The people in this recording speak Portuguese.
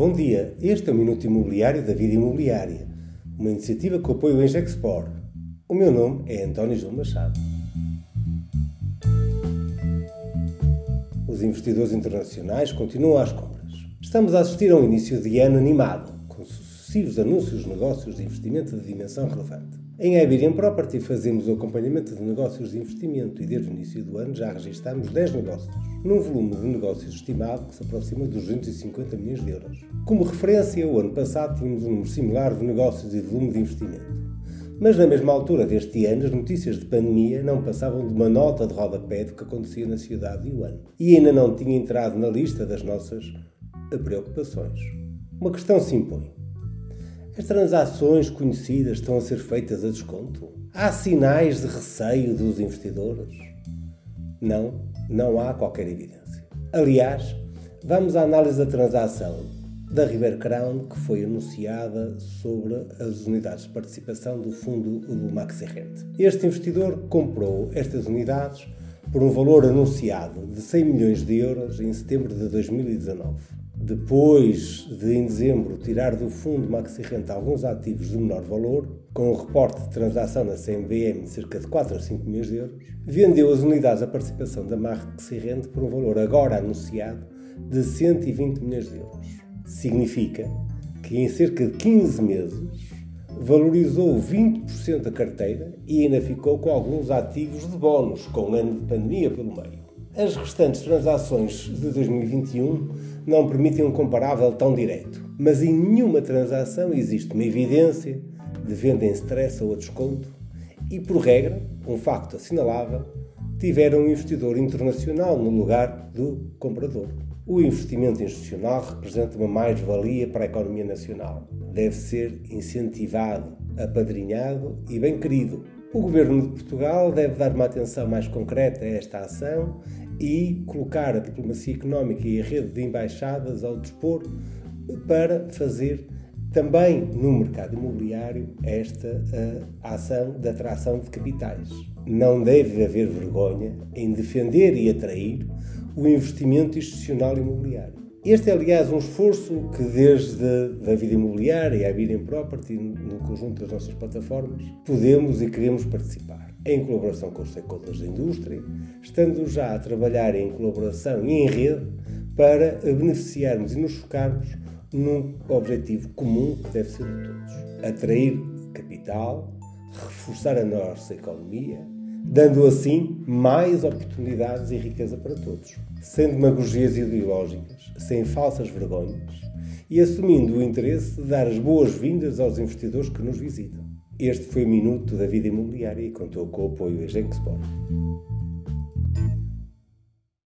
Bom dia, este é o Minuto Imobiliário da Vida Imobiliária, uma iniciativa que apoia o Engexpor. O meu nome é António Gil Machado. Os investidores internacionais continuam às compras. Estamos a assistir a um início de ano animado, sucessivos anúncios de negócios de investimento de dimensão relevante. Em Iberian Property fazemos o acompanhamento de negócios de investimento e desde o início do ano já registramos 10 negócios, num volume de negócios estimado que se aproxima de 250 milhões de euros. Como referência, o ano passado tínhamos um número similar de negócios e volume de investimento. Mas na mesma altura deste ano, as notícias de pandemia não passavam de uma nota de rodapé do que acontecia na cidade de Wuhan. E ainda não tinha entrado na lista das nossas preocupações. Uma questão se impõe. As transações conhecidas estão a ser feitas a desconto? Há sinais de receio dos investidores? Não, não há qualquer evidência. Aliás, vamos à análise da transação da River Crown que foi anunciada sobre as unidades de participação do fundo do Maxi. Este investidor comprou estas unidades por um valor anunciado de 100 milhões de euros em setembro de 2019 depois de, em dezembro, tirar do fundo Maxi Renta alguns ativos de menor valor, com um reporte de transação na CMBM de cerca de 4 a 5 milhões de euros, vendeu as unidades da participação da Maxi Renta por um valor agora anunciado de 120 milhões de euros. Significa que em cerca de 15 meses valorizou 20% a carteira e ainda ficou com alguns ativos de bónus, com um ano de pandemia pelo meio. As restantes transações de 2021 não permitem um comparável tão direto, mas em nenhuma transação existe uma evidência de venda em stress ou a desconto e, por regra, um facto assinalável, tiveram um investidor internacional no lugar do comprador. O investimento institucional representa uma mais-valia para a economia nacional. Deve ser incentivado, apadrinhado e bem querido, o Governo de Portugal deve dar uma atenção mais concreta a esta ação e colocar a diplomacia económica e a rede de embaixadas ao dispor para fazer também no mercado imobiliário esta uh, ação de atração de capitais. Não deve haver vergonha em defender e atrair o investimento institucional imobiliário. Este é, aliás, um esforço que, desde a vida imobiliária e a Iberian Property, no conjunto das nossas plataformas, podemos e queremos participar. Em colaboração com os stakeholders da indústria, estando já a trabalhar em colaboração e em rede para beneficiarmos e nos focarmos num objetivo comum que deve ser de todos: atrair capital, reforçar a nossa economia dando assim mais oportunidades e riqueza para todos, sem demagogias ideológicas, sem falsas vergonhas e assumindo o interesse de dar as boas-vindas aos investidores que nos visitam. Este foi o Minuto da Vida Imobiliária e contou com o apoio da Genxport.